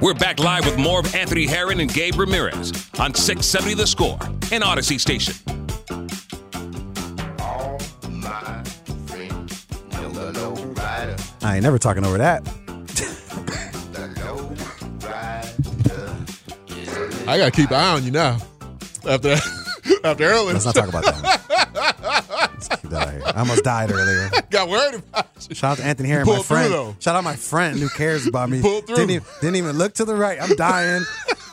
We're back live with more of Anthony Herron and Gabe Ramirez on 670 The Score and Audacy Station. I ain't never talking over that. I gotta keep an eye on you now. After after earlier, Let's not talk about that. Let's keep here. I almost died earlier. got worried about you. Shout out to Anthony Harris, my pulled through, friend. Shout out my friend who cares about me. Pulled through. Didn't even, didn't even look to the right. I'm dying.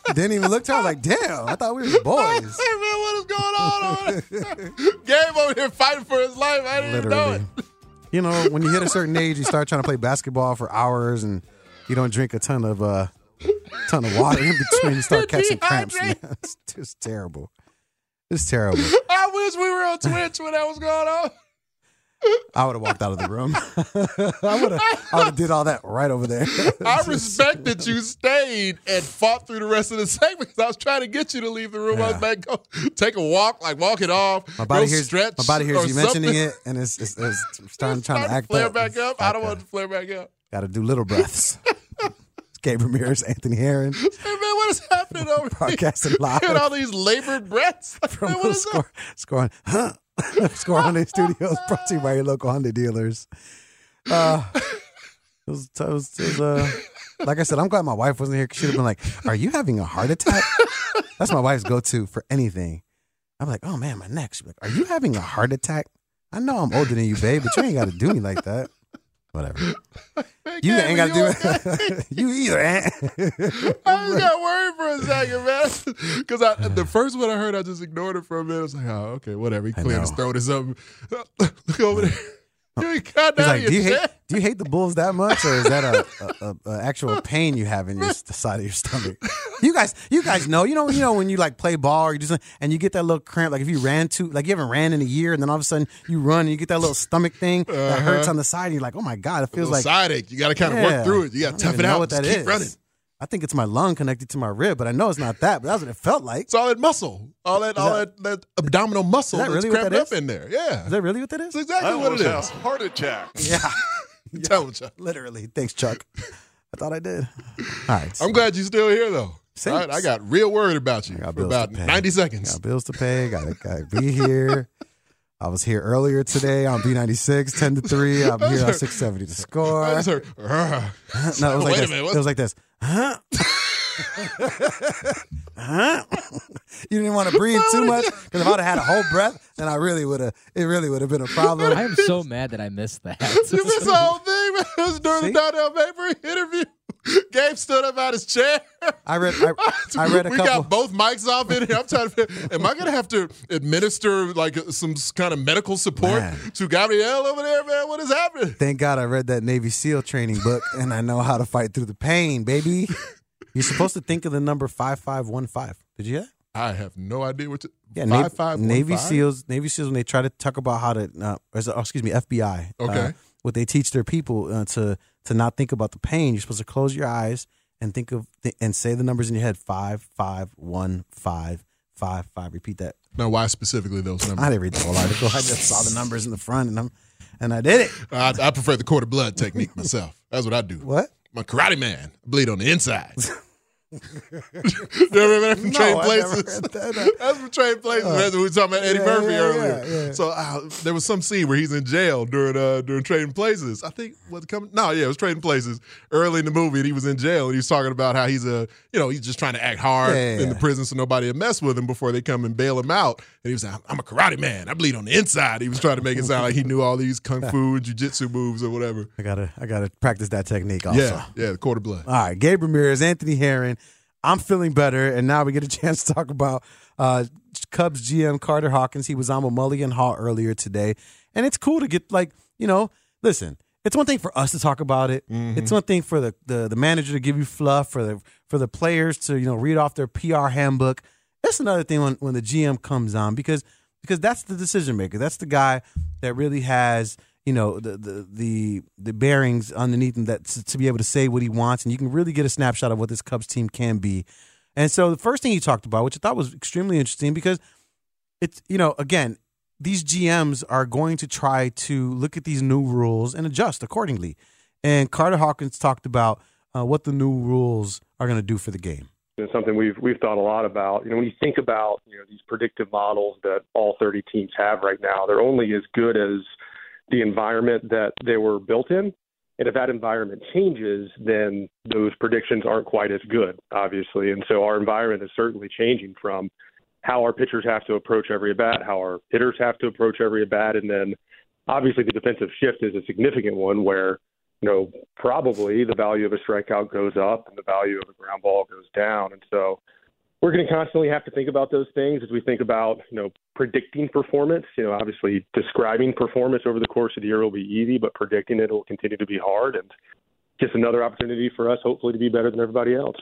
didn't even look to. Her. I was like, damn. I thought we were boys. Hey man, what is going on over there? Gabe over here fighting for his life. I didn't even know Literally. it. You know, when you hit a certain age, you start trying to play basketball for hours, and you don't drink a ton of uh, ton of water in between. You start catching cramps. Man. It's just terrible. It's terrible. I wish we were on Twitch when that was going on. I would have walked out of the room. I would have. I would have did all that right over there. I respect that you stayed and fought through the rest of the segment because I was trying to get you to leave the room. I was like, go take a walk, like walk it off. My body hears. stretch My body hears you mentioning it, and it's, it's, it's starting trying to act flare up. back up. I don't want uh, it to flare back up. Got to do little breaths. Gabe Ramirez, Anthony Herron, Hey man, what is happening over here? broadcasting live Hearing all these labored breaths. from Man, what score, scoring, huh? score Hyundai Studios, brought to you by your local Hyundai dealers. Uh, it was, it was, it was uh, like I said, I'm glad my wife wasn't here. She'd have been like, "Are you having a heart attack?" That's my wife's go-to for anything. I'm like, "Oh man, my neck." She's like, "Are you having a heart attack?" I know I'm older than you, babe, but you ain't got to do me like that. Whatever. You ain't got to do it. you either. eh? I just got worried for a second, man. Because I the first one I heard, I just ignored it for a minute. I was like, oh, okay, whatever. He cleared his throat or something. Look over there. He's like, do you hate chest. do you hate the Bulls that much, or is that a, a, a, actual pain you have in your the side of your stomach? You guys, you guys know, you know, you know when you like play ball or you just and you get that little cramp, like if you ran too, like you haven't ran in a year, and then all of a sudden you run and you get that little stomach thing that uh-huh. hurts on the side, and you're like, oh my god, it feels like side ache. You got to kind of Yeah. work through it. You got to tough it out. What that Just is? running. I think it's my lung connected to my rib, but I know it's not that. But that's what it felt like. It's all that muscle, all that, all that, that abdominal muscle Is that that's really what cramped that up in there. Yeah, Is that really what that is? that's exactly what it is. heart attack. Yeah, Tell him, Chuck. literally. Thanks, Chuck. I thought I did. All right. I'm glad you're still here, though. Same- All right, I got real worried about you got for bills about 90 seconds. Got bills to pay. Got to got to be here. I was here earlier today on B96, 10 to 3. I'm here on 670 to score. I just heard, No, it was like Wait a this. minute, It was like this. Huh? huh? you didn't want to breathe too much because if I'd have had a whole breath, then I really would have. It really would have been a problem. I am so mad that I missed that. You missed the whole thing, man. It was during See? the Donnell Mabry interview. Gabe stood up out of his chair. I read. I, I read a we couple. got both mics off in here. I'm trying to. figure- Am I going to have to administer like some kind of medical support Man. to Gabrielle over there, man? What is happening? Thank God I read that Navy SEAL training book and I know how to fight through the pain, baby. You're supposed to think of the number five five one five. Did you hear? I have no idea what. To, Yeah, five, Navy, five, Navy? SEAls. Navy SEAls when they try to talk about how to, uh, or oh, excuse me, FBI. Okay. uh, what they teach their people uh, to to not think about the pain. You're supposed to close your eyes and think of and say the numbers in your head: five, five, one, five, five, five. Repeat that. Now, why specifically those numbers? I didn't read the whole article. I just saw the numbers in the front and I'm and I did it. I, I prefer the quarter blood technique myself. That's what I do. What? I'm a karate man. I bleed on the inside. you remember that from No, Trading Places? that. That's from Trading Places. What we were talking about Eddie yeah, Murphy yeah, earlier. yeah. So uh, there was some scene where he's in jail during uh, during Trading Places. I think it coming. No, yeah, it was Trading Places early in the movie, and he was in jail, and he was talking about how he's a you know he's just trying to act hard in the prison so nobody would mess with him before they come and bail him out. And he was like, "I'm a karate man. I bleed on the inside." He was trying to make it sound like he knew all these kung fu and jujitsu moves or whatever. I gotta I gotta practice that technique also. Yeah, yeah, the quarter blood. All right, Gabe Ramirez, Anthony Herron. I'm feeling better, and now we get a chance to talk about uh, Cubs GM Carter Hawkins. He was on with Mulligan Haugh earlier today, and it's cool to get like you know. Listen, it's one thing for us to talk about it. Mm-hmm. It's one thing for the, the the manager to give you fluff, for the for the players to you know read off their PR handbook. It's another thing when, when the GM comes on because because that's the decision maker. That's the guy that really has you know the the the, the bearings underneath him that to, to be able to say what he wants, and you can really get a snapshot of what this Cubs team can be. And so the first thing he talked about, which I thought was extremely interesting, because it's you know again these GMs are going to try to look at these new rules and adjust accordingly. And Carter Hawkins talked about uh, what the new rules are going to do for the game. It's something we've we've thought a lot about. You know, when you think about you know these predictive models that all 30 teams have right now, they're only as good as the environment that they were built in. And if that environment changes, then those predictions aren't quite as good, obviously. And so our environment is certainly changing from how our pitchers have to approach every at bat, how our hitters have to approach every at bat, and then obviously the defensive shift is a significant one where you know probably the value of a strikeout goes up and the value of a ground ball goes down, and so we're going to constantly have to think about those things as we think about you know predicting performance. You know, obviously describing performance over the course of the year will be easy, but predicting it will continue to be hard, and just another opportunity for us hopefully to be better than everybody else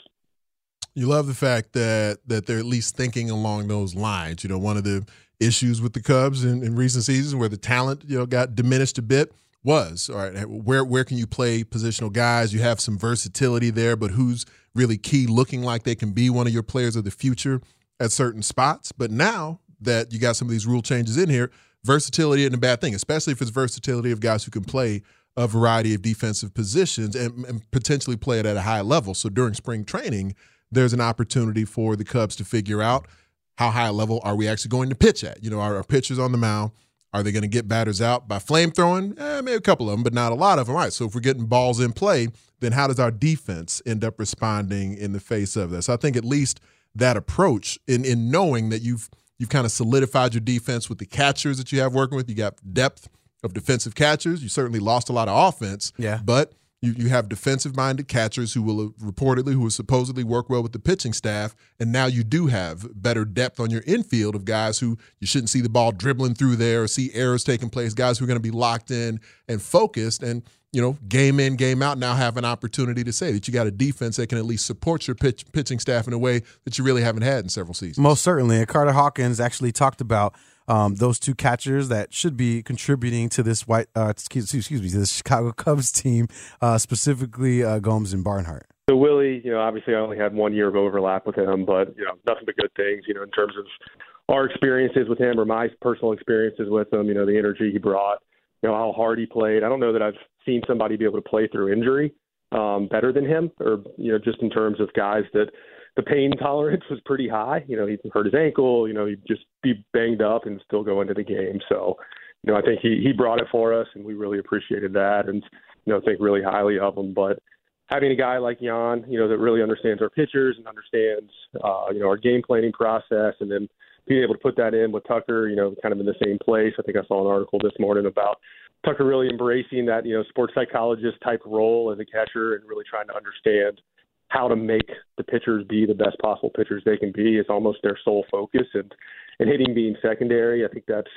you love the fact that that they're at least thinking along those lines. You know, one of the issues with the Cubs in, in recent seasons where the talent you know got diminished a bit was all right. Eh, where where can you play positional guys? You have some versatility there, but who's really key, looking like they can be one of your players of the future at certain spots. But now that you got some of these rule changes in here, versatility isn't a bad thing, especially if it's versatility of guys who can play a variety of defensive positions and, and potentially play it at a high level. So during spring training there's an opportunity for the Cubs to figure out how high a level are we actually going to pitch at. You know, our pitchers on the mound? Are they going to get batters out by flame throwing? Eh, maybe a couple of them, but not a lot of them. All right. So if we're getting balls in play, then how does our defense end up responding in the face of this? So I think at least that approach in in knowing that you've you've kind of solidified your defense with the catchers that you have working with. You got depth of defensive catchers. You certainly lost a lot of offense. Yeah. But you, you have defensive minded catchers who will reportedly, who will supposedly work well with the pitching staff. And now you do have better depth on your infield of guys who you shouldn't see the ball dribbling through there or see errors taking place, guys who are going to be locked in and focused. And, you know, game in, game out now have an opportunity to say that you got a defense that can at least support your pitch, pitching staff in a way that you really haven't had in several seasons. Most certainly. And Carter Hawkins actually talked about um, those two catchers that should be contributing to this white uh, excuse, excuse me to the Chicago Cubs team, uh, specifically uh, Gomes and Barnhart. So Willie, you know, obviously I only had one year of overlap with him, but you know, nothing but good things. You know, in terms of our experiences with him or my personal experiences with him, you know, the energy he brought, you know, how hard he played. I don't know that I've seen somebody be able to play through injury um, better than him, or you know, just in terms of guys that the pain tolerance was pretty high. You know, he hurt his ankle. You know, he'd just be banged up and still go into the game. So, you know, I think he he brought it for us, and we really appreciated that, and you know, think really highly of him. But having a guy like Yan, you know, that really understands our pitchers and understands, uh, you know, our game planning process, and then being able to put that in with Tucker, you know, kind of in the same place. I think I saw an article this morning about Tucker really embracing that, you know, sports psychologist type role as a catcher and really trying to understand how to make the pitchers be the best possible pitchers they can be is almost their sole focus and and hitting being secondary. I think that's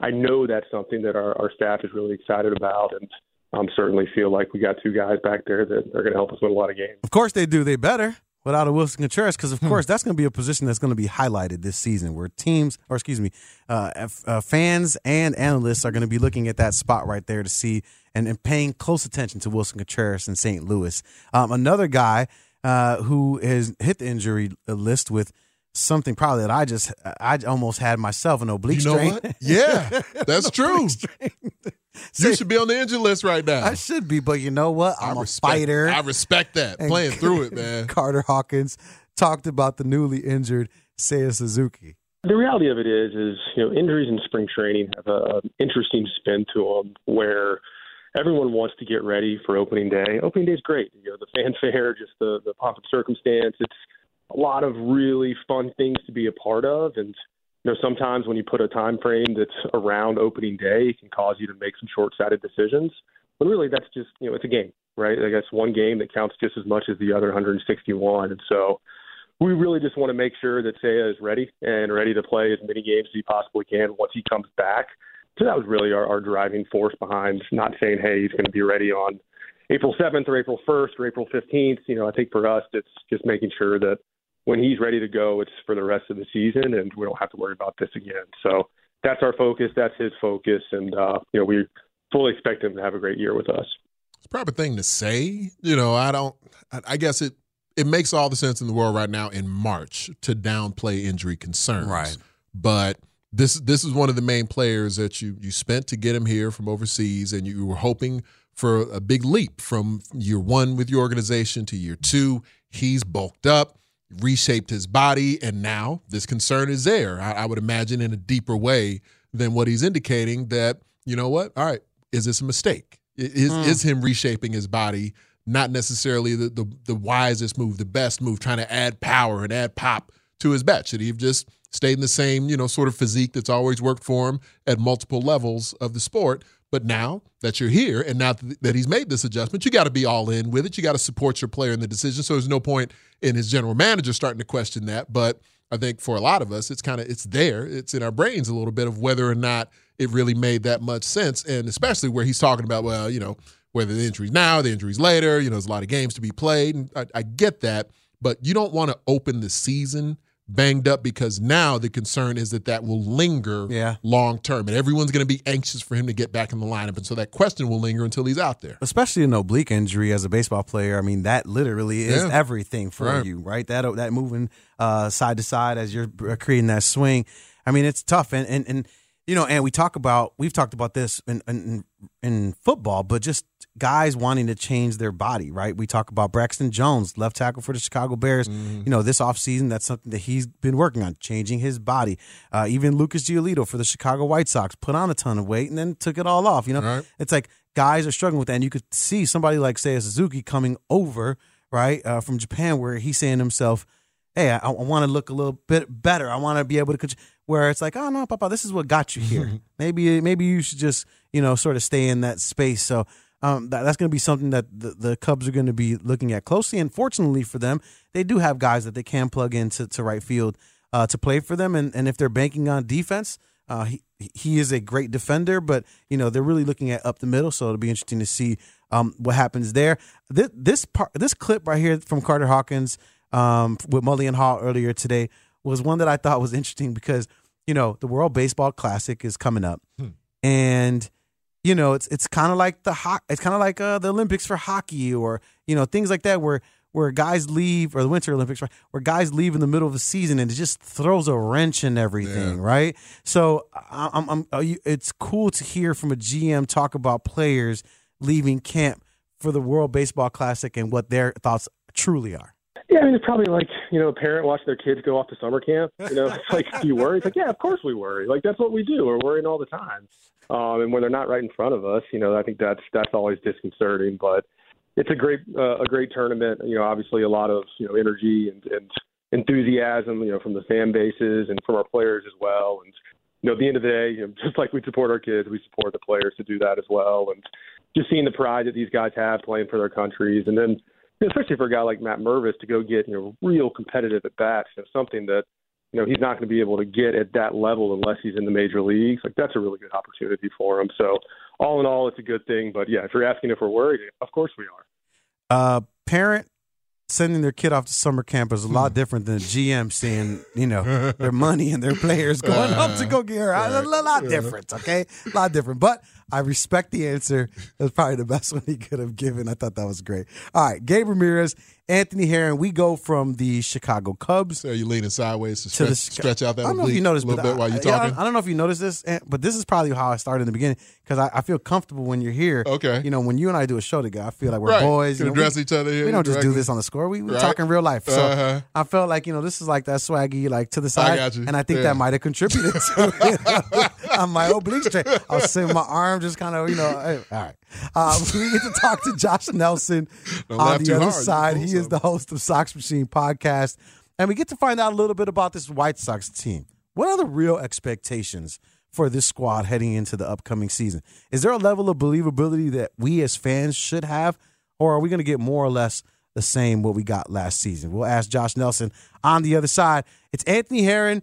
I know that's something that our, our staff is really excited about and um, certainly feel like we got two guys back there that are going to help us win a lot of games. Of course they do. They better without a Willson Contreras because, of hmm. course, that's going to be a position that's going to be highlighted this season where teams, or excuse me, uh, uh, fans and analysts are going to be looking at that spot right there to see and, and paying close attention to Willson Contreras in St. Louis. Um, another guy uh, who has hit the injury list with something probably that I just I almost had myself an oblique you know strain. What? Yeah, that's true. you should be on the injury list right now. I should be, but you know what? I'm I respect, a fighter. I respect that. And Playing through it, man. Carter Hawkins talked about the newly injured Seiya Suzuki. The reality of it is, is you know, injuries in spring training have an interesting spin to them where everyone wants to get ready for opening day. Opening day is great. You know, the fanfare, just the the pomp and circumstance. It's a lot of really fun things to be a part of, and you know, sometimes when you put a time frame that's around opening day, it can cause you to make some short-sighted decisions. But really, that's just you know, it's a game, right? I guess one game that counts just as much as the other 161, and so we really just want to make sure that Seiya is ready and ready to play as many games as he possibly can once he comes back so that was really our, our driving force behind not saying, hey, he's going to be ready on April 7th or April 1st or April 15th. You know, I think for us, it's just making sure that when he's ready to go, it's for the rest of the season, and we don't have to worry about this again. So that's our focus. That's his focus, and uh, you know, we fully expect him to have a great year with us. It's a proper thing to say. You know, I don't. I guess it it makes all the sense in the world right now in March to downplay injury concerns. Right. But this this is one of the main players that you you spent to get him here from overseas, and you were hoping for a big leap from year one with your organization to year two. He's bulked up, reshaped his body, and now this concern is there. I, I would imagine in a deeper way than what he's indicating. That you know what? All right, is this a mistake? Is mm. is him reshaping his body? Not necessarily the, the the wisest move, the best move, trying to add power and add pop to his bat. Should he have just stayed in the same, you know, sort of physique that's always worked for him at multiple levels of the sport. But now that you're here and now that he's made this adjustment, you got to be all in with it. You got to support your player in the decision. So there's no point in his general manager starting to question that. But I think for a lot of us, it's kind of it's there. It's in our brains a little bit of whether or not it really made that much sense. And especially where he's talking about, well, you know, whether the injuries now, the injuries later, you know, there's a lot of games to be played. And I, I get that. But you don't want to open the season banged up because now the concern is that that will linger yeah. long term and everyone's going to be anxious for him to get back in the lineup and so that question will linger until he's out there especially an oblique injury as a baseball player i mean that literally is yeah. everything for right. you right that that moving uh, side to side as you're creating that swing i mean it's tough and and, and you know, and we talk about we've talked about this in, in in football, but just guys wanting to change their body, right? We talk about Braxton Jones, left tackle for the Chicago Bears. Mm-hmm. You know, this offseason, that's something that he's been working on, changing his body. Uh, even Lucas Giolito for the Chicago White Sox put on a ton of weight and then took it all off. You know, right. it's like guys are struggling with that. And you could see somebody like, say, a Suzuki coming over, right, uh, from Japan, where he's saying to himself, hey, I, I want to look a little bit better. I want to be able to where it's like, oh no, Papa, this is what got you here. maybe maybe you should just you know sort of stay in that space. So um, that, that's going to be something that the, the Cubs are going to be looking at closely. And fortunately for them, they do have guys that they can plug into to right field uh, to play for them. And and if they're banking on defense. Uh, he he is a great defender, but you know they're really looking at up the middle, so it'll be interesting to see um, what happens there. This this part, this clip right here from Carter Hawkins um, with Mully Haugh earlier today was one that I thought was interesting because you know the World Baseball Classic is coming up, hmm. and you know it's it's kind of like the ho- it's kind of like uh, the Olympics for hockey or you know things like that where where guys leave or the Winter Olympics right, where guys leave in the middle of the season and it just throws a wrench in everything, yeah. right? So I'm, I'm, I'm it's cool to hear from a GM talk about players leaving camp for the World Baseball Classic and what their thoughts truly are. Yeah, I mean, it's probably like you know a parent watching their kids go off to summer camp. You know, it's like, do you worry? It's like, yeah, of course we worry. Like that's what we do. We're worrying all the time. Um, and when they're not right in front of us, you know, I think that's that's always disconcerting. But it's a great uh, a great tournament. You know, obviously a lot of you know energy and, and enthusiasm. You know, from the fan bases and from our players as well. And you know, at the end of the day, you know, just like we support our kids, we support the players to do that as well. And just seeing the pride that these guys have playing for their countries, and then especially for a guy like Matt Mervis to go get you know real competitive at bats, you know, something that you know he's not going to be able to get at that level unless he's in the major leagues. Like that's a really good opportunity for him. So all in all, it's a good thing. But yeah, if you're asking if we're worried, of course we are. Uh, parent sending their kid off to summer camp is a lot hmm. different than a GM seeing, you know, their money and their players going up to go get her. A lot different, okay? A lot different. But I respect the answer. That's probably the best one he could have given. I thought that was great. All right, Gabe Ramirez, Anthony Herron. We go from the Chicago Cubs. So you leaning sideways to stretch, to the, stretch out that I don't know if you noticed, a little bit I, while you're talking. I don't know if you noticed this, but this is probably how I started in the beginning because I, I, feel comfortable when you're here. Okay. You know, when you and I do a show together, I feel like we're right. boys. You know, address we, each other here. We don't just do this on the score. We, we right. talk in real life. So uh-huh. I felt like, you know, this is like that swaggy, like to the side. I and I think yeah. that might have contributed to it on my oblique straight. I was sitting my arm just kind of, you know, all right. Uh, we get to talk to Josh Nelson on the other hard. side. He is the host of Sox Machine podcast. And we get to find out a little bit about this White Sox team. What are the real expectations for this squad heading into the upcoming season? Is there a level of believability that we as fans should have? Or are we going to get more or less the same what we got last season? We'll ask Josh Nelson on the other side. It's Anthony Herron,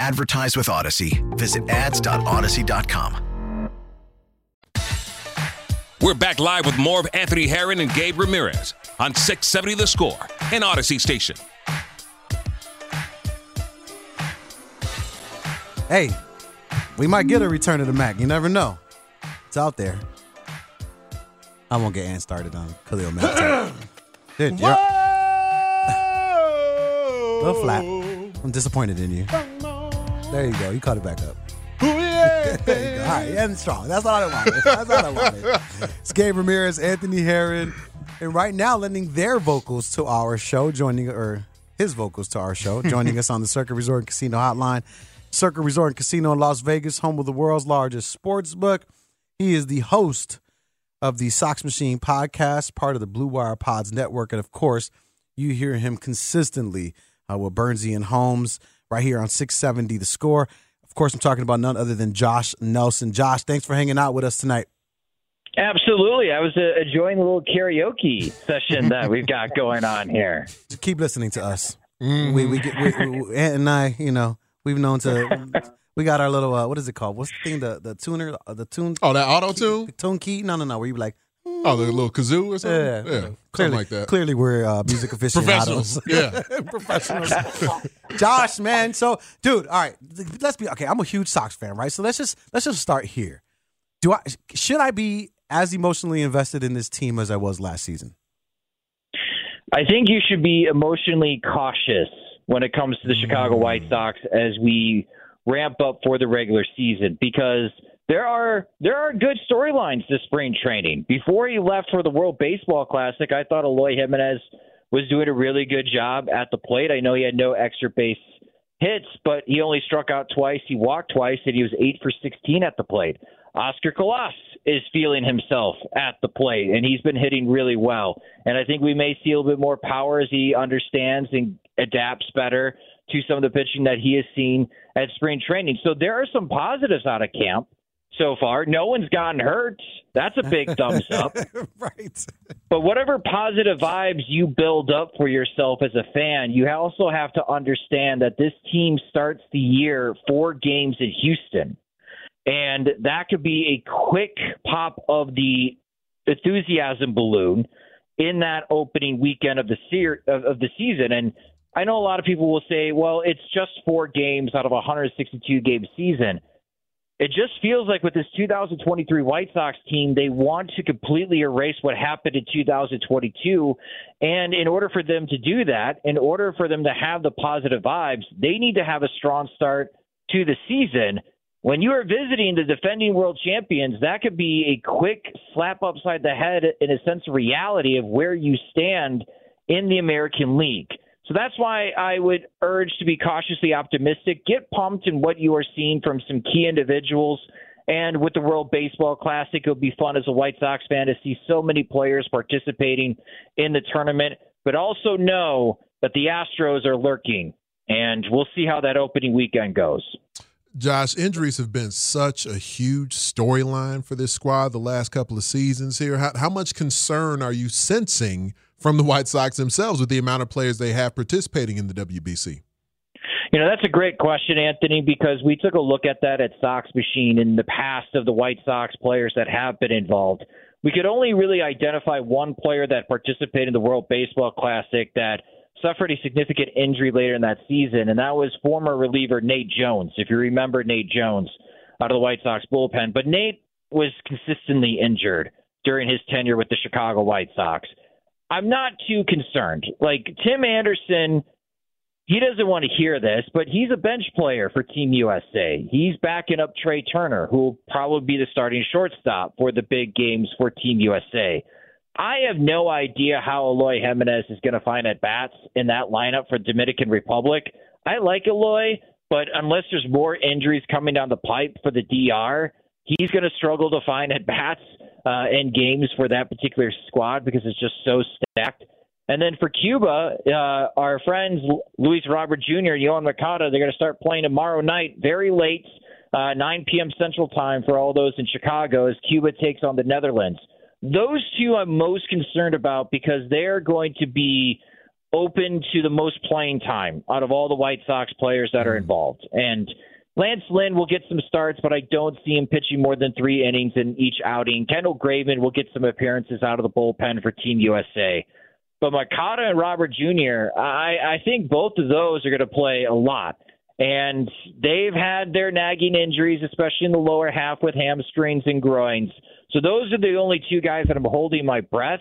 Advertise with Audacy. Visit ads.audacy.com. We're back live with more of Anthony Herron and Gabe Ramirez on 670 The Score and Audacy Station. Hey, we might get a return of the Mac. You never know. It's out there. I won't get Ant started on Khalil Mack. Dude, you're a little flat. I'm disappointed in you. There you go. You caught it back up. there you go. All right, and strong. That's all I wanted. That's all I wanted. It's Gabe Ramirez, Anthony Herron, and right now lending their vocals to our show, joining or his vocals to our show, joining us on the Circa Resort and Casino Hotline. Circa Resort and Casino in Las Vegas, home of the world's largest sports book. He is the host of the Sox Machine podcast, part of the Blue Wire Pods network. And of course, you hear him consistently uh, with Bernsey and Holmes right here on 670 The Score. Of course, I'm talking about none other than Josh Nelson. Josh, thanks for hanging out with us tonight. Absolutely. I was uh, enjoying the little karaoke session that we've got going on here. Just keep listening to us. Mm-hmm. We, we, get, we, we, Ant and I, you know, we've known to we got our little uh, what is it called? What's the thing? The the tuner, uh, the tune. Oh, that auto tune. Tune key. No, no, no. Where you like. Oh, the little kazoo or something. Yeah, yeah clearly, like that. Clearly, we're uh, music aficionados. Professionals. Yeah, professionals. Josh, man. So, dude, all right. Let's be okay. I'm a huge Sox fan, right? So let's just let's just start here. Do I should I be as emotionally invested in this team as I was last season? I think you should be emotionally cautious when it comes to the Chicago White Sox as we ramp up for the regular season because there are there are good storylines this spring training. Before he left for the World Baseball Classic, I thought Eloy Jimenez was doing a really good job at the plate. I know he had no extra base hits, but he only struck out twice. He walked twice, and he was eight for 16 at the plate. Oscar Colas is feeling himself at the plate, and he's been hitting really well. And I think we may see a little bit more power as he understands and adapts better to some of the pitching that he has seen at spring training. So there are some positives out of camp so far. No one's gotten hurt. That's a big thumbs up. right. But whatever positive vibes you build up for yourself as a fan, you also have to understand that this team starts the year four games in Houston. And that could be a quick pop of the enthusiasm balloon in that opening weekend of the se- of the season. And I know a lot of people will say, well, it's just four games out of a 162 game season. It just feels like with this 2023 White Sox team, they want to completely erase what happened in 2022. And in order for them to do that, in order for them to have the positive vibes, they need to have a strong start to the season. When you are visiting the defending world champions, that could be a quick slap upside the head in a sense of reality of where you stand in the American League. So that's why I would urge to be cautiously optimistic. Get pumped in what you are seeing from some key individuals. And with the World Baseball Classic, it'll be fun as a White Sox fan to see so many players participating in the tournament, but also know that the Astros are lurking. And we'll see how that opening weekend goes. Josh, injuries have been such a huge storyline for this squad the last couple of seasons here. How, how much concern are you sensing from the White Sox themselves with the amount of players they have participating in the WBC? You know, that's a great question, Anthony, because we took a look at that at Sox Machine in the past of the White Sox players that have been involved. We could only really identify one player that participated in the World Baseball Classic that suffered a significant injury later in that season, and that was former reliever Nate Jones. If you remember Nate Jones out of the White Sox bullpen, but Nate was consistently injured during his tenure with the Chicago White Sox. I'm not too concerned. Like Tim Anderson, he doesn't want to hear this, but he's a bench player for Team USA. He's backing up Trea Turner, who will probably be the starting shortstop for the big games for Team USA. I have no idea how Eloy Jimenez is going to find at bats in that lineup for Dominican Republic. I like Eloy, but unless there's more injuries coming down the pipe for the DR, he's going to struggle to find at bats uh, in games for that particular squad because it's just so stacked. And then for Cuba, uh, our friends Luis Robert Jr. and Yoan Moncada, they're going to start playing tomorrow night, very late, uh, 9 p.m. Central Time for all those in Chicago, as Cuba takes on the Netherlands. Those two I'm most concerned about because they're going to be open to the most playing time out of all the White Sox players that are mm. involved. And Lance Lynn will get some starts, but I don't see him pitching more than three innings in each outing. Kendall Graveman will get some appearances out of the bullpen for Team USA. But Moncada and Robert Jr., I, I think both of those are going to play a lot. And they've had their nagging injuries, especially in the lower half with hamstrings and groins. So those are the only two guys that I'm holding my breath.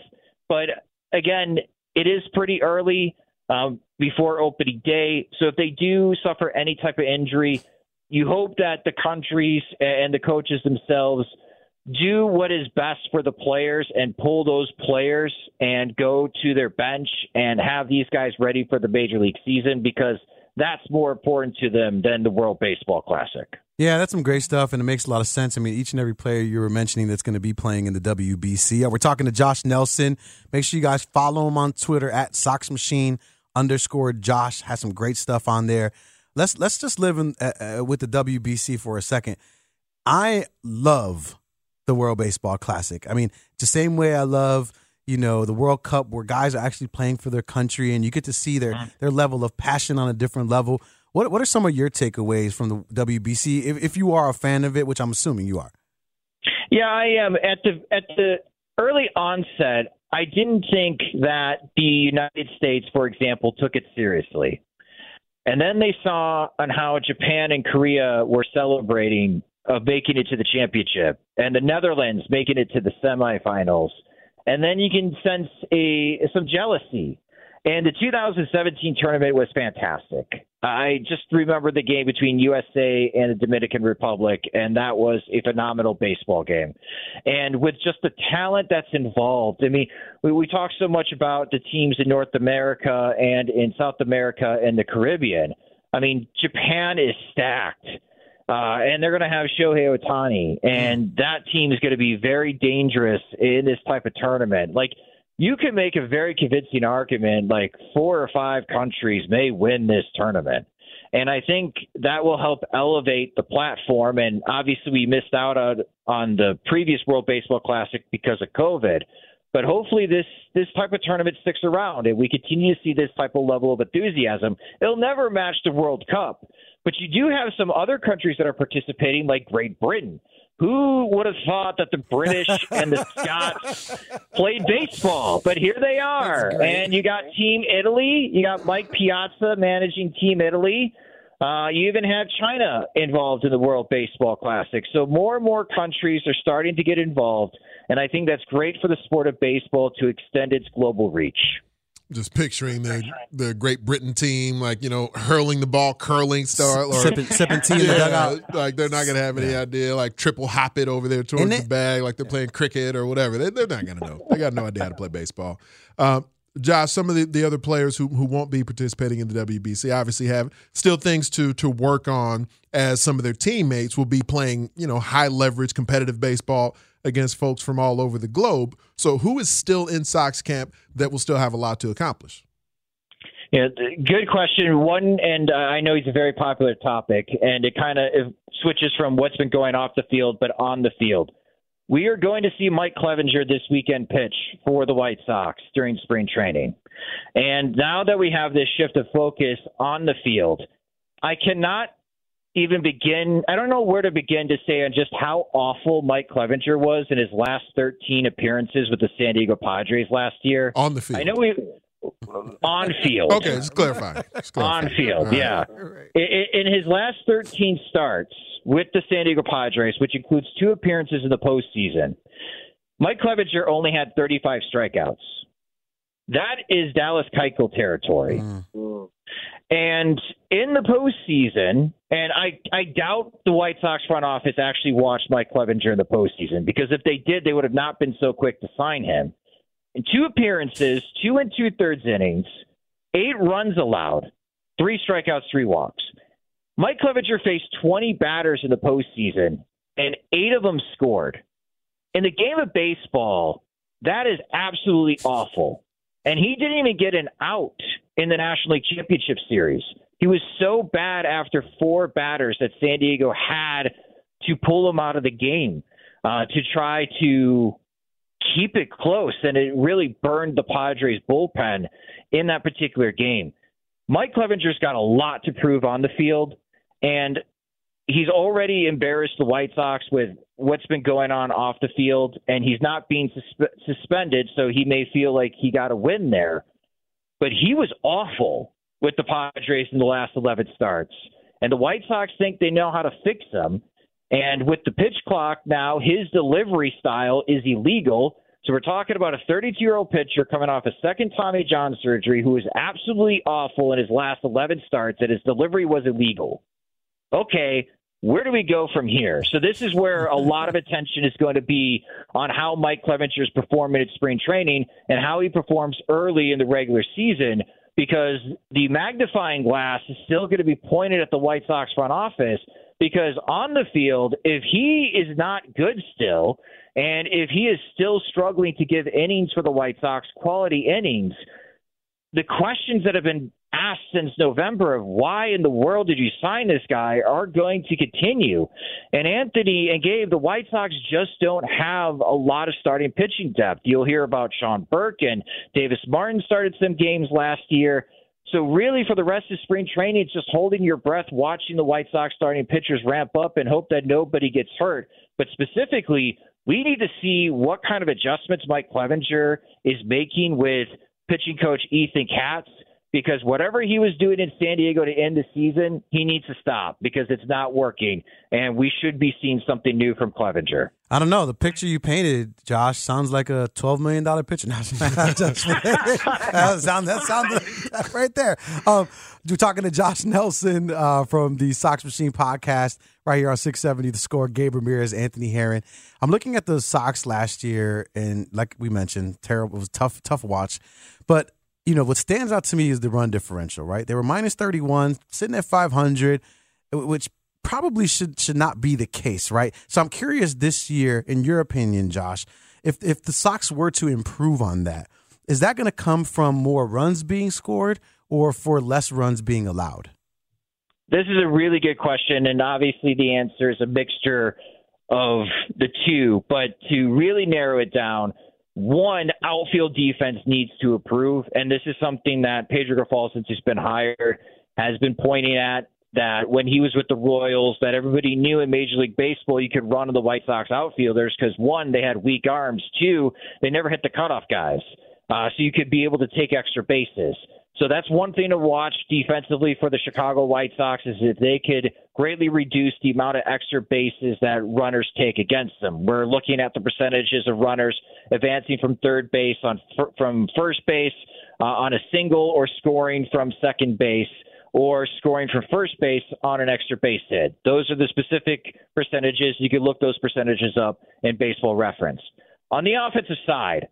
But again, it is pretty early um, before opening day. So if they do suffer any type of injury, you hope that the countries and the coaches themselves do what is best for the players and pull those players and go to their bench and have these guys ready for the major league season because that's more important to them than the World Baseball Classic. Yeah, that's some great stuff, and it makes a lot of sense. I mean, each and every player you were mentioning that's going to be playing in the WBC. We're talking to Josh Nelson. Make sure you guys follow him on Twitter at Sox Machine underscore Josh. Has some great stuff on there. Let's let's just live in, uh, uh with the WBC for a second. I love the World Baseball Classic. I mean, the same way I love you know the World Cup, where guys are actually playing for their country, and you get to see their mm-hmm. their level of passion on a different level. What what are some of your takeaways from the WBC, if, if you are a fan of it, which I'm assuming you are? Yeah, I am. At the at the early onset, I didn't think that the United States, for example, took it seriously. And then they saw on how Japan and Korea were celebrating of making it to the championship, and the Netherlands making it to the semifinals. And then you can sense a some jealousy. And the 2017 tournament was fantastic. I just remember the game between USA and the Dominican Republic, and that was a phenomenal baseball game. And with just the talent that's involved, I mean, we, we talk so much about the teams in North America and in South America and the Caribbean. I mean, Japan is stacked. Uh, and they're going to have Shohei Ohtani, and that team is going to be very dangerous in this type of tournament. Like, you can make a very convincing argument like four or five countries may win this tournament. And I think that will help elevate the platform. And obviously, we missed out on, on the previous World Baseball Classic because of COVID. But hopefully, this this type of tournament sticks around, and we continue to see this type of level of enthusiasm. It'll never match the World Cup, but you do have some other countries that are participating, like Great Britain, who would have thought that the British and the Scots played baseball? But here they are. And you got Team Italy. You got Mike Piazza managing Team Italy. Uh, you even have China involved in the World Baseball Classic. So more and more countries are starting to get involved. And I think that's great for the sport of baseball to extend its global reach just picturing the the Great Britain team, like you know, hurling the ball, curling star, or sipping, sipping tea in the dugout. Like they're not gonna have any yeah. idea. Like triple hop it over there towards the bag, like they're playing cricket or whatever. They, are not gonna know. They got no idea how to play baseball. Um, Josh, some of the, the other players who, who won't be participating in the WBC obviously have still things to to work on as some of their teammates will be playing, you know, high leverage competitive baseball against folks from all over the globe. So, who is still in Sox camp that will still have a lot to accomplish? Yeah, good question. One, and uh, I know he's a very popular topic, and it kind of switches from what's been going off the field, but on the field. We are going to see Mike Clevinger this weekend pitch for the White Sox during spring training. And now that we have this shift of focus on the field, I cannot even begin. I don't know where to begin to say on just how awful Mike Clevinger was in his last 13 appearances with the San Diego Padres last year. On the field. I know we on field. okay, just clarify. Just clarify. On field, right. yeah. Right. In, in his last 13 starts with the San Diego Padres, which includes two appearances in the postseason, Mike Clevinger only had 35 strikeouts. That is Dallas Keuchel territory. Mm. And in the postseason, and I, I doubt the White Sox front office actually watched Mike Clevinger in the postseason because if they did, they would have not been so quick to sign him. in two appearances, two and two thirds innings, eight runs allowed, three strikeouts, three walks. Mike Clevinger faced 20 batters in the postseason, and eight of them scored. In the game of baseball, that is absolutely awful. And he didn't even get an out in the National League Championship Series. He was so bad after four batters that San Diego had to pull him out of the game uh, to try to keep it close. And it really burned the Padres bullpen in that particular game. Mike Clevinger's got a lot to prove on the field. And he's already embarrassed the White Sox with what's been going on off the field, and he's not being suspe- suspended, so he may feel like he got a win there. But he was awful with the Padres in the last 11 starts. And the White Sox think they know how to fix him. And with the pitch clock now, his delivery style is illegal. So we're talking about a 32 year old pitcher coming off a second Tommy John surgery who was absolutely awful in his last 11 starts, and his delivery was illegal. Okay, where do we go from here? So this is where a lot of attention is going to be on how Mike Clevinger is performing at spring training and how he performs early in the regular season because the magnifying glass is still going to be pointed at the White Sox front office because on the field, if he is not good still, and if he is still struggling to give innings for the White Sox, quality innings, the questions that have been asked since November of why in the world did you sign this guy are going to continue. And Anthony and Gabe, the White Sox just don't have a lot of starting pitching depth. You'll hear about Sean Burke and Davis Martin started some games last year. So really, for the rest of spring training, it's just holding your breath, watching the White Sox starting pitchers ramp up, and hope that nobody gets hurt. But specifically, we need to see what kind of adjustments Mike Clevinger is making with pitching coach Ethan Katz because whatever he was doing in San Diego to end the season, he needs to stop because it's not working, and we should be seeing something new from Clevinger. I don't know. The picture you painted, Josh, sounds like a twelve million dollar picture. that sounds that right there. Um, we're talking to Josh Nelson uh, from the Sox Machine podcast right here on six seventy. The score: Gabe Ramirez, Anthony Herron. I'm looking at the Sox last year, and like we mentioned, terrible. It was tough, tough watch, but you know, what stands out to me is the run differential, right? They were minus 31, sitting at 500, which probably should should not be the case, right? So I'm curious this year, in your opinion, Josh, if if the Sox were to improve on that, is that going to come from more runs being scored or for less runs being allowed? This is a really good question, and obviously the answer is a mixture of the two. But to really narrow it down, one, outfield defense needs to improve, and this is something that Pedro Grifol, since he's been hired, has been pointing at. That when he was with the Royals, that everybody knew in Major League Baseball you could run on the White Sox outfielders because one, they had weak arms. Two, they never hit the cutoff guys, uh, so you could be able to take extra bases. So that's one thing to watch defensively for the Chicago White Sox is that they could greatly reduce the amount of extra bases that runners take against them. We're looking at the percentages of runners advancing from third base on from first base uh, on a single or scoring from second base or scoring from first base on an extra base hit. Those are the specific percentages. You can look those percentages up in baseball reference. On the offensive side,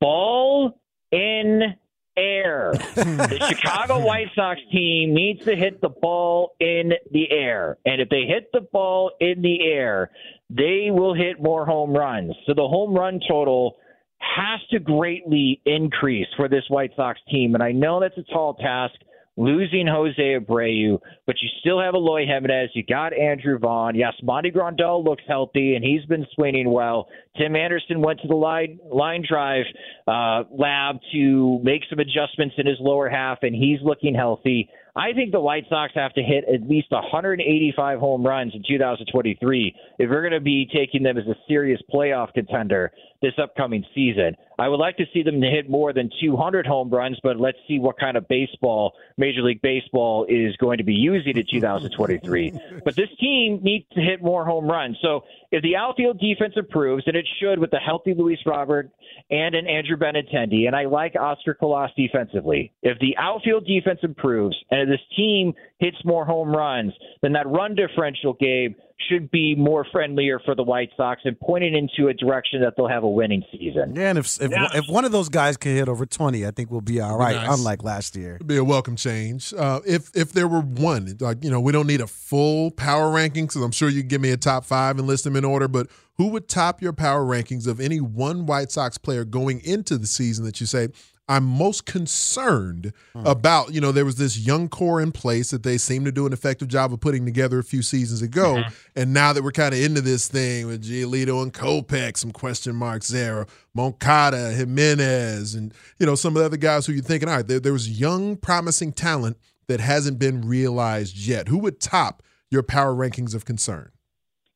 ball in air. the Chicago White Sox team needs to hit the ball in the air. And if they hit the ball in the air, they will hit more home runs. So the home run total has to greatly increase for this White Sox team. And I know that's a tall task losing Jose Abreu, but you still have Eloy Jimenez. You got Andrew Vaughn. Yes, Monty Grandal looks healthy and he's been swinging well. Tim Anderson went to the line line drive uh, lab to make some adjustments in his lower half, and he's looking healthy. I think the White Sox have to hit at least 185 home runs in 2023 if we're going to be taking them as a serious playoff contender this upcoming season. I would like to see them to hit more than 200 home runs, but let's see what kind of baseball Major League Baseball is going to be using in 2023. but this team needs to hit more home runs. So if the outfield defense improves, and it should with a healthy Luis Robert and an Andrew Benintendi, and I like Oscar Colas defensively. If the outfield defense improves and this team hits more home runs, then that run differential, Gabe, should be more friendlier for the White Sox and pointed into a direction that they'll have a winning season. Yeah, and if if, if one of those guys can hit over twenty, I think we'll be all right. Nice. Unlike last year. It'd be a welcome change. Uh, if if there were one, like you know, we don't need a full power ranking because I'm sure you can give me a top five and list them in order. But who would top your power rankings of any one White Sox player going into the season that you say I'm most concerned Hmm. about? You know, there was this young core in place that they seemed to do an effective job of putting together a few seasons ago, Mm-hmm. and now that we're kind of into this thing with Giolito and Kopech, some question marks there, Moncada, Jimenez, and you know some of the other guys who you're thinking, all right, there, there was young, promising talent that hasn't been realized yet. Who would top your power rankings of concern?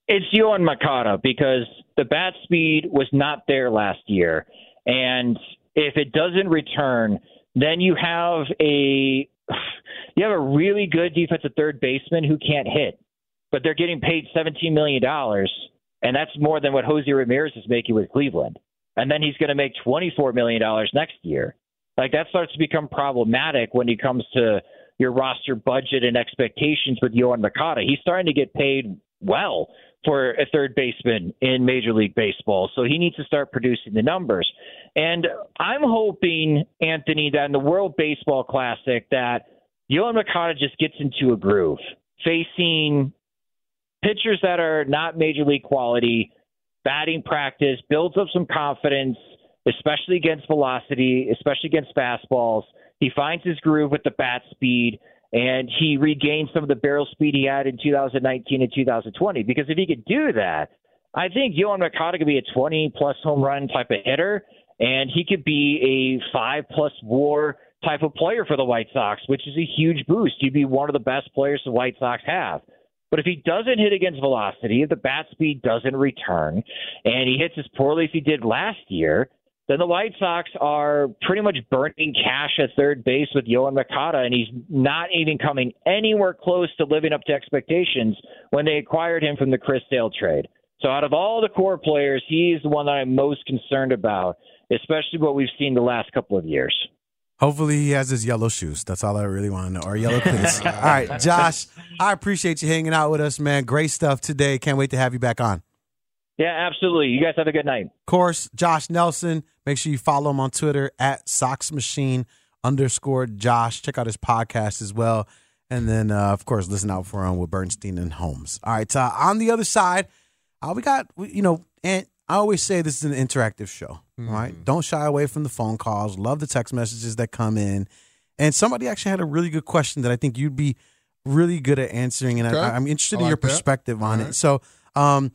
It's Yoan Moncada because the bat speed was not there last year. And if it doesn't return, then you have a you have a really good defensive third baseman who can't hit. But they're getting paid seventeen million dollars, and that's more than what Jose Ramirez is making with Cleveland. And then he's going to make twenty four million dollars next year. Like that starts to become problematic when it comes to your roster budget and expectations with Yoan Moncada. He's starting to get paid well for a third baseman in Major League Baseball. So he needs to start producing the numbers. And I'm hoping, Anthony, that in the World Baseball Classic that Yoan Moncada just gets into a groove, facing pitchers that are not major league quality, batting practice, builds up some confidence, especially against velocity, especially against fastballs. He finds his groove with the bat speed and he regained some of the barrel speed he had in 2019 and 2020. Because if he could do that, I think Yoan Moncada could be a 20 plus home run type of hitter, and he could be a five plus war type of player for the White Sox, which is a huge boost. He'd be one of the best players the White Sox have. But if he doesn't hit against velocity, if the bat speed doesn't return, and he hits as poorly as he did last year, then the White Sox are pretty much burning cash at third base with Yoan Moncada, and he's not even coming anywhere close to living up to expectations when they acquired him from the Chris Sale trade. So out of all the core players, he's the one that I'm most concerned about, especially what we've seen the last couple of years. Hopefully he has his yellow shoes. That's all I really want to know. Or yellow cleats. all right, Josh, I appreciate you hanging out with us, man. Great stuff today. Can't wait to have you back on. Yeah, absolutely. You guys have a good night. Of course, Josh Nelson. Make sure you follow him on Twitter at Sox Machine underscore Josh. Check out his podcast as well. And then, uh, of course, listen out for him with Bernstein and Holmes. All right. Uh, on the other side, uh, we got, you know, and I always say this is an interactive show. right? Don't shy away from the phone calls. Love the text messages that come in. And somebody actually had a really good question that I think you'd be really good at answering. And Okay. I, I'm interested I in like your that. perspective on All it. right. So, um,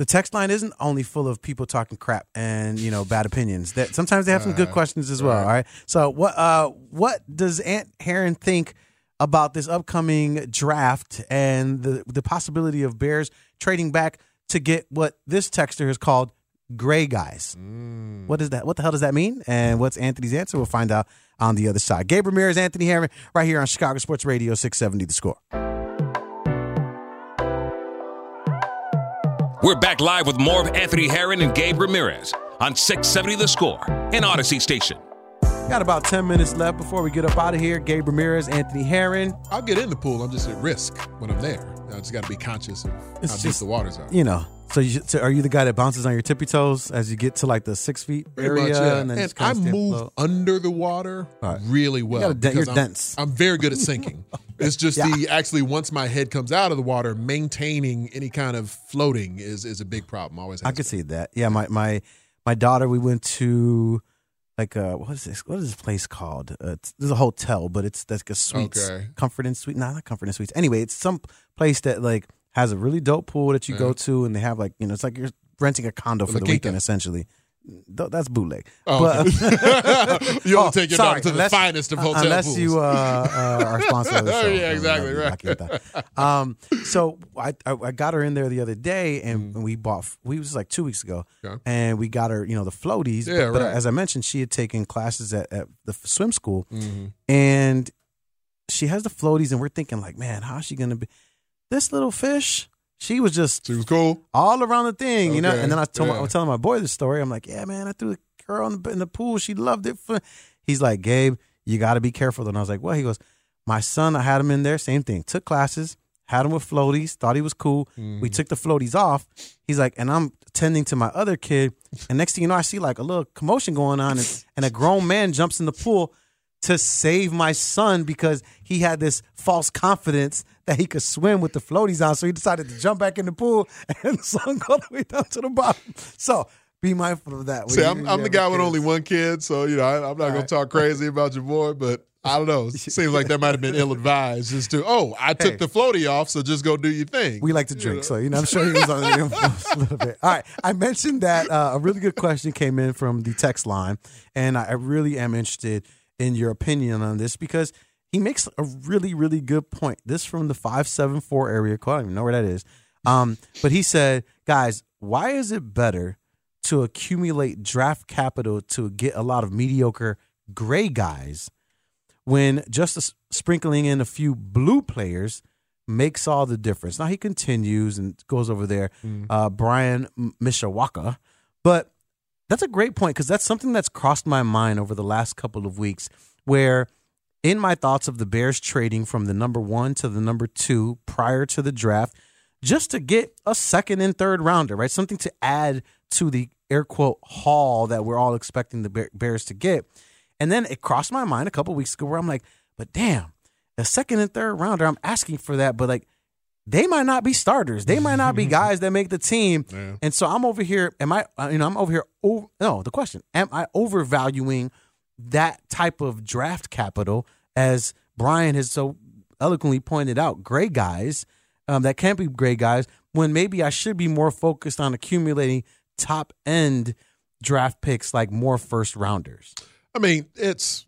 the text line isn't only full of people talking crap and you know bad opinions. That sometimes they have some good questions as well. All right. So what uh what does Ant Herron think about this upcoming draft and the the possibility of Bears trading back to get what this texter has called gray guys? Mm. What is that? What the hell does that mean? And what's Anthony's answer? We'll find out on the other side. Gabe Ramirez, Anthony Herron, right here on Chicago Sports Radio 670 The Score. We're back live with more of Anthony Herron and Gabe Ramirez on 670 The Score and Audacy Station. Got about 10 minutes left before we get up out of here. Gabe Ramirez, Anthony Herron. I'll get in the pool. I'm just at risk when I'm there. I just got to be conscious of It's how deep just- the waters are. you know. So, you, so are you the guy that bounces on your tippy toes as you get to like the six feet area? much, yeah. And then And I move afloat? under the water right. really well. you're I'm, dense. I'm very good at sinking. it's just the actually once my head comes out of the water, maintaining any kind of floating is is a big problem. Always. I could been. see that. Yeah, my my my daughter. We went to like a what is this? What is this place called? Uh, it's, there's a hotel, but it's that's like a suites, Okay. comfort and suite. Nah, not comfort and suites. Anyway, it's some place that like has a really dope pool that you go to, and they have like you know, it's like you're renting a condo for La the Quinta. weekend essentially. Th- That's bootleg. Oh, But- okay. you Oh, don't take your sorry, daughter to unless- the finest of hotel unless pools. you uh, uh, are sponsor of the Oh, show. yeah, exactly, right. Um, so I, I I got her in there the other day, and, Mm. we bought. We was like two weeks ago, Okay. and we got her, you know, the floaties. Yeah, but, but right. as I mentioned, she had taken classes at, at the swim school, Mhm. and she has the floaties, and we're thinking like, man, how's she gonna be? This little fish, she was just She was cool. all around the thing, you know. And then I told my, I was telling my boy the story. I'm like, yeah, man, I threw the girl in the, in the pool. She loved it. He's like, Gabe, you got to be careful. And I was like, well, he goes, My son, I had him in there, same thing. Took classes, had him with floaties, thought he was cool. Mm-hmm. We took the floaties off. He's like, and I'm tending to my other kid. And next thing you know, I see like a little commotion going on, and, and a grown man jumps in the pool to save my son because he had this false confidence that he could swim with the floaties on. So he decided to jump back in the pool and sunk all the way down to the bottom. So be mindful of that. See, you- I'm, you I'm the guy with kids. only one kid, so you know I, I'm not going right. to talk crazy about your boy, but I don't know. It seems like that might have been ill advised. Just to oh, I took Hey. the floaty off, so just go do your thing. We like to drink, so you know, I'm sure he was on the influence a little bit. All right, I mentioned that uh, a really good question came in from the text line, and I I really am interested in your opinion on this because he makes a really, really good point. This from the five seven four area code. I don't even know where that is. Um, but he said, guys, why is it better to accumulate draft capital to get a lot of mediocre gray guys when just sprinkling in a few blue players makes all the difference. Now he continues and goes over there, uh, Brian Mishawaka, but that's a great point because that's something that's crossed my mind over the last couple of weeks. Where in my thoughts of the Bears trading from the number one to the number two prior to the draft, just to get a second and third rounder, right? Something to add to the air quote haul that we're all expecting the Bears to get. And then it crossed my mind a couple weeks ago where I'm like, but damn, the second and third rounder, I'm asking for that, but like they might not be starters. They might not be guys that make the team. And so I'm over here. Am I? uh, You know, I'm over here. Over, no, the question: Am I overvaluing that type of draft capital, as Brian has so eloquently pointed out? Gray guys um, that can't be gray guys. When maybe I should be more focused on accumulating top end draft picks, like more first rounders. I mean, it's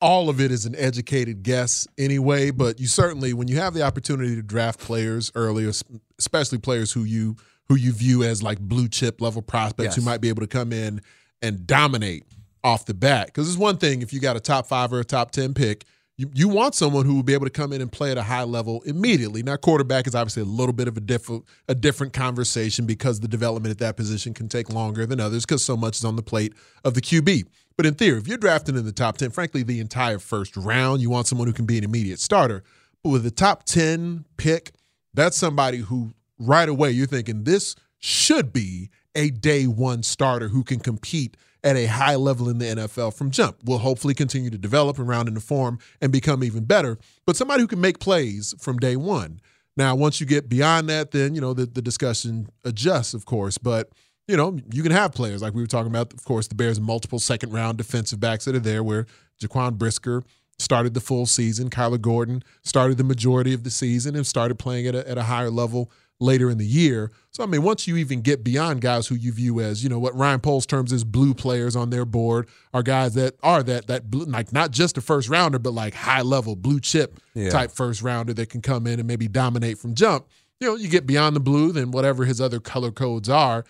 all of it is an educated guess anyway, but you certainly when you have the opportunity to draft players earlier, especially players who you who you view as like blue chip level prospects who might be able to come in and dominate off the bat. Because it's one thing if you got a top five or a top ten pick, you, you want someone who will be able to come in and play at a high level immediately. Now, quarterback is obviously a little bit of a different a different conversation because the development at that position can take longer than others because so much is on the plate of the QB. But in theory, if you're drafting in the top 10, frankly, the entire first round, you want someone who can be an immediate starter. But with the top 10 pick, that's somebody who right away you're thinking this should be a day one starter who can compete at a high level in the NFL from jump. Will hopefully continue to develop and round into form and become even better. But somebody who can make plays from day one. Now, once you get beyond that, then you know the, the discussion adjusts, of course. But you know, you can have players like we were talking about. Of course, the Bears multiple second round defensive backs that are there, where Jaquan Brisker started the full season. Kyler Gordon started the majority of the season and started playing at a, at a higher level later in the year. So, I mean, once you even get beyond guys who you view as, you know, what Ryan Poles terms as blue players on their board are guys that are that, that blue, like not just a first rounder, but like high level blue chip Yeah. type first rounder that can come in and maybe dominate from jump. You know, you get beyond the blue, then whatever his other color codes are,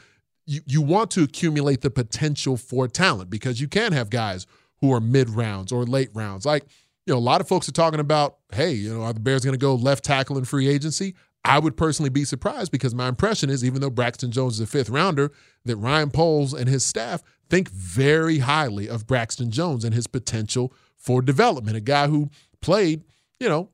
you, you want to accumulate the potential for talent because you can have guys who are mid rounds or late rounds. Like, you know, a lot of folks are talking about, hey, you know, are the Bears going to go left tackle in free agency? I would personally be surprised because my impression is, even though Braxton Jones is a fifth rounder, that Ryan Poles and his staff think very highly of Braxton Jones and his potential for development. A guy who played, you know,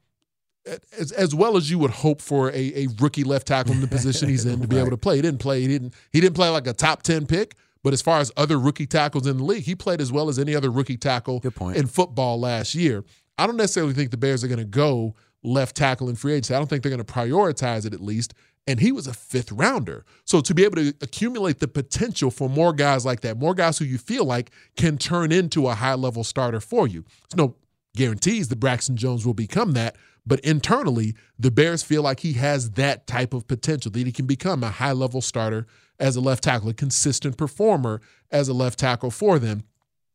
as, as well as you would hope for a, a rookie left tackle in the position he's in to be able to play. He didn't play. He didn't. He didn't play like a top ten pick. But as far as other rookie tackles in the league, he played as well as any other rookie tackle in football last year. I don't necessarily think the Bears are going to go left tackle in free agency. I don't think they're going to prioritize it at least. And he was a fifth rounder. So to be able to accumulate the potential for more guys like that, more guys who you feel like can turn into a high level starter for you. There's no guarantees that Braxton Jones will become that. But internally, the Bears feel like he has that type of potential, that he can become a high level starter as a left tackle, a consistent performer as a left tackle for them.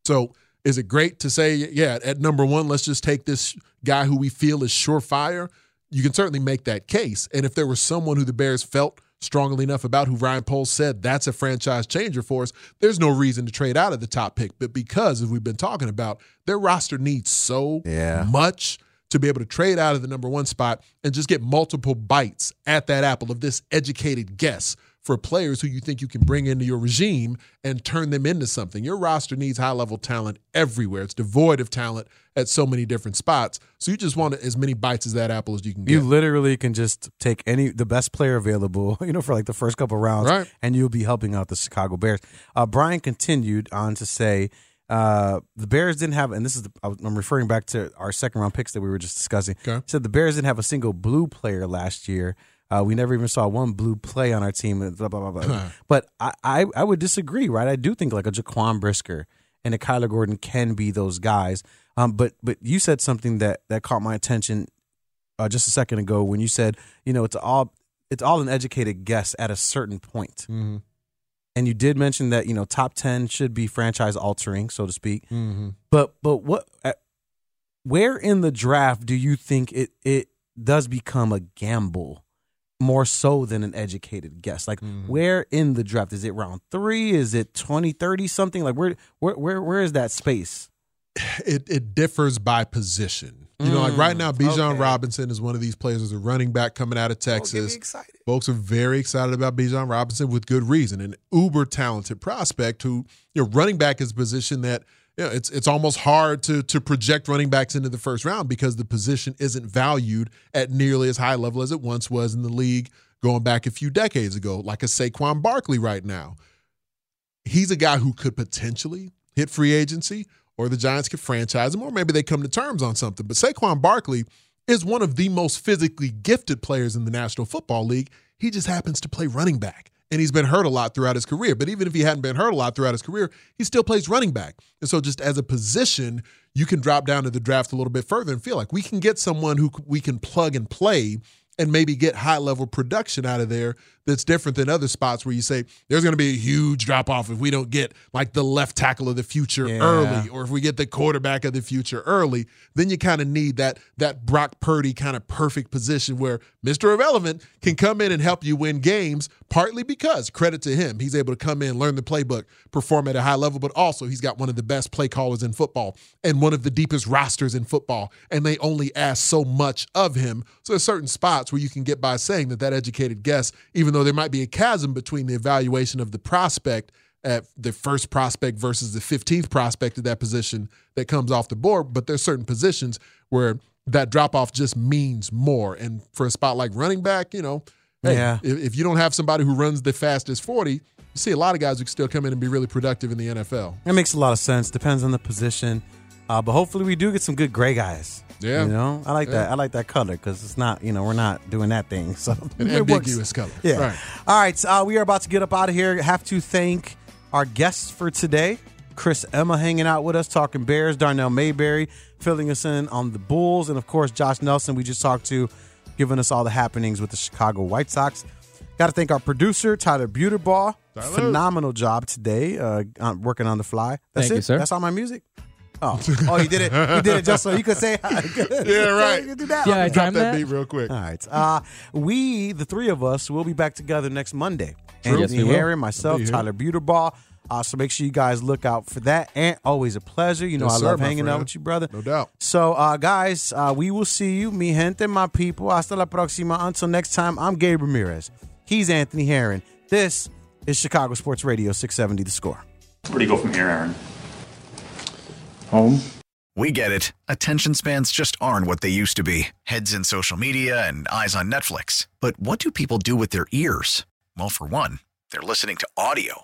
So is it great to say, yeah, at number one, let's just take this guy who we feel is surefire? You can certainly make that case. And if there was someone who the Bears felt strongly enough about who Ryan Poles said that's a franchise changer for us, there's no reason to trade out of the top pick. But because, as we've been talking about, their roster needs so Yeah. much to be able to trade out of the number one spot and just get multiple bites at that apple of this educated guess for players who you think you can bring into your regime and turn them into something. Your roster needs high level talent everywhere. It's devoid of talent at so many different spots. So you just want as many bites as that apple as you can get. You literally can just take any the best player available, you know, for like the first couple rounds, Right. and you'll be helping out the Chicago Bears. Uh, Brian continued on to say uh, the Bears didn't have, and this is the, I'm referring back to our second round picks that we were just discussing. Okay. Said the Bears didn't have a single blue player last year. Uh, we never even saw one blue play on our team. Blah, blah, blah, blah. but I, I, I would disagree, right? I do think like a Jaquan Brisker and a Kyler Gordon can be those guys. Um, but but you said something that that caught my attention uh, just a second ago when you said, you know, it's all it's all an educated guess at a certain point. hmm And you did mention that you know top ten should be franchise altering, so to speak. hmm But but what uh, where in the draft do you think it it does become a gamble more so than an educated guess? Like where in the draft is it round 3? Is it 20, 30 something? Like where where where where is that space? it, it differs by position. You know, like right now, Bijan Mm, okay. Robinson is one of these players as a running back coming out of Texas. excited. Folks are very excited about Bijan Robinson with good reason. An uber talented prospect who, you know, running back is a position that you know, it's it's almost hard to to project running backs into the first round because the position isn't valued at nearly as high level as it once was in the league going back a few decades ago, like a Saquon Barkley right now. He's a guy who could potentially hit free agency, or the Giants could franchise him, or maybe they come to terms on something. But Saquon Barkley is one of the most physically gifted players in the National Football League. He just happens to play running back. And he's been hurt a lot throughout his career. But even if he hadn't been hurt a lot throughout his career, he still plays running back. And so, just as a position, you can drop down to the draft a little bit further and feel like we can get someone who we can plug and play and maybe get high level production out of there that's different than other spots where you say there's going to be a huge drop off if we don't get like the left tackle of the future Yeah. early or if we get the quarterback of the future early then you kind of need that that Brock Purdy kind of perfect position where Mr. Irrelevant can come in and help you win games partly because credit to him he's able to come in learn the playbook perform at a high level but also he's got one of the best play callers in football and one of the deepest rosters in football and they only ask so much of him so there's certain spots where you can get by saying that that educated guess even though there might be a chasm between the evaluation of the prospect at the first prospect versus the 15th prospect at that position that comes off the board. But there's certain positions where that drop off just means more. And for a spot like running back, you know, hey, Yeah. if, if you don't have somebody who runs the fastest 40, you see a lot of guys who can still come in and be really productive in the NFL. That makes a lot of sense. Depends on the position, uh, but hopefully we do get some good gray guys. Yeah. you know, I like Yeah. that. I like that color because it's not, you know, we're not doing that thing. So An it works. ambiguous color. Yeah. Right. All right. Uh, we are about to get up out of here. Have to thank our guests for today. Chris Emma hanging out with us, talking Bears. Darnell Mayberry filling us in on the Bulls. And of course, Josh Nelson, we just talked to, giving us all the happenings with the Chicago White Sox. Got to thank our producer, Tyler Buterbaugh. Tyler. Phenomenal job today, uh, on- working on the fly. That's Thank it? you, sir. That's all my music? Oh, oh, you did it. You did it just so you could say hi. Yeah, right. You do that. Yeah, I Drop that that. beat real quick. All right. Uh, we, the three of us, will be back together next Monday. True. Anthony Yes, we myself, We'll be here. Tyler Buterbaugh. Uh, so make sure you guys look out for that. And always a pleasure. You know, Yes, I sir, love my hanging out with you, brother. No doubt. So, uh, guys, uh, we will see you, mi gente, my people. Hasta la próxima. Until next time, I'm Gabe Ramirez. He's Anthony Herron. This is Chicago Sports Radio 670 The Score. Where do you go from here, Aaron? Home? We get it. Attention spans just aren't what they used to be heads in social media and eyes on Netflix. But what do people do with their ears? Well, for one, they're listening to audio.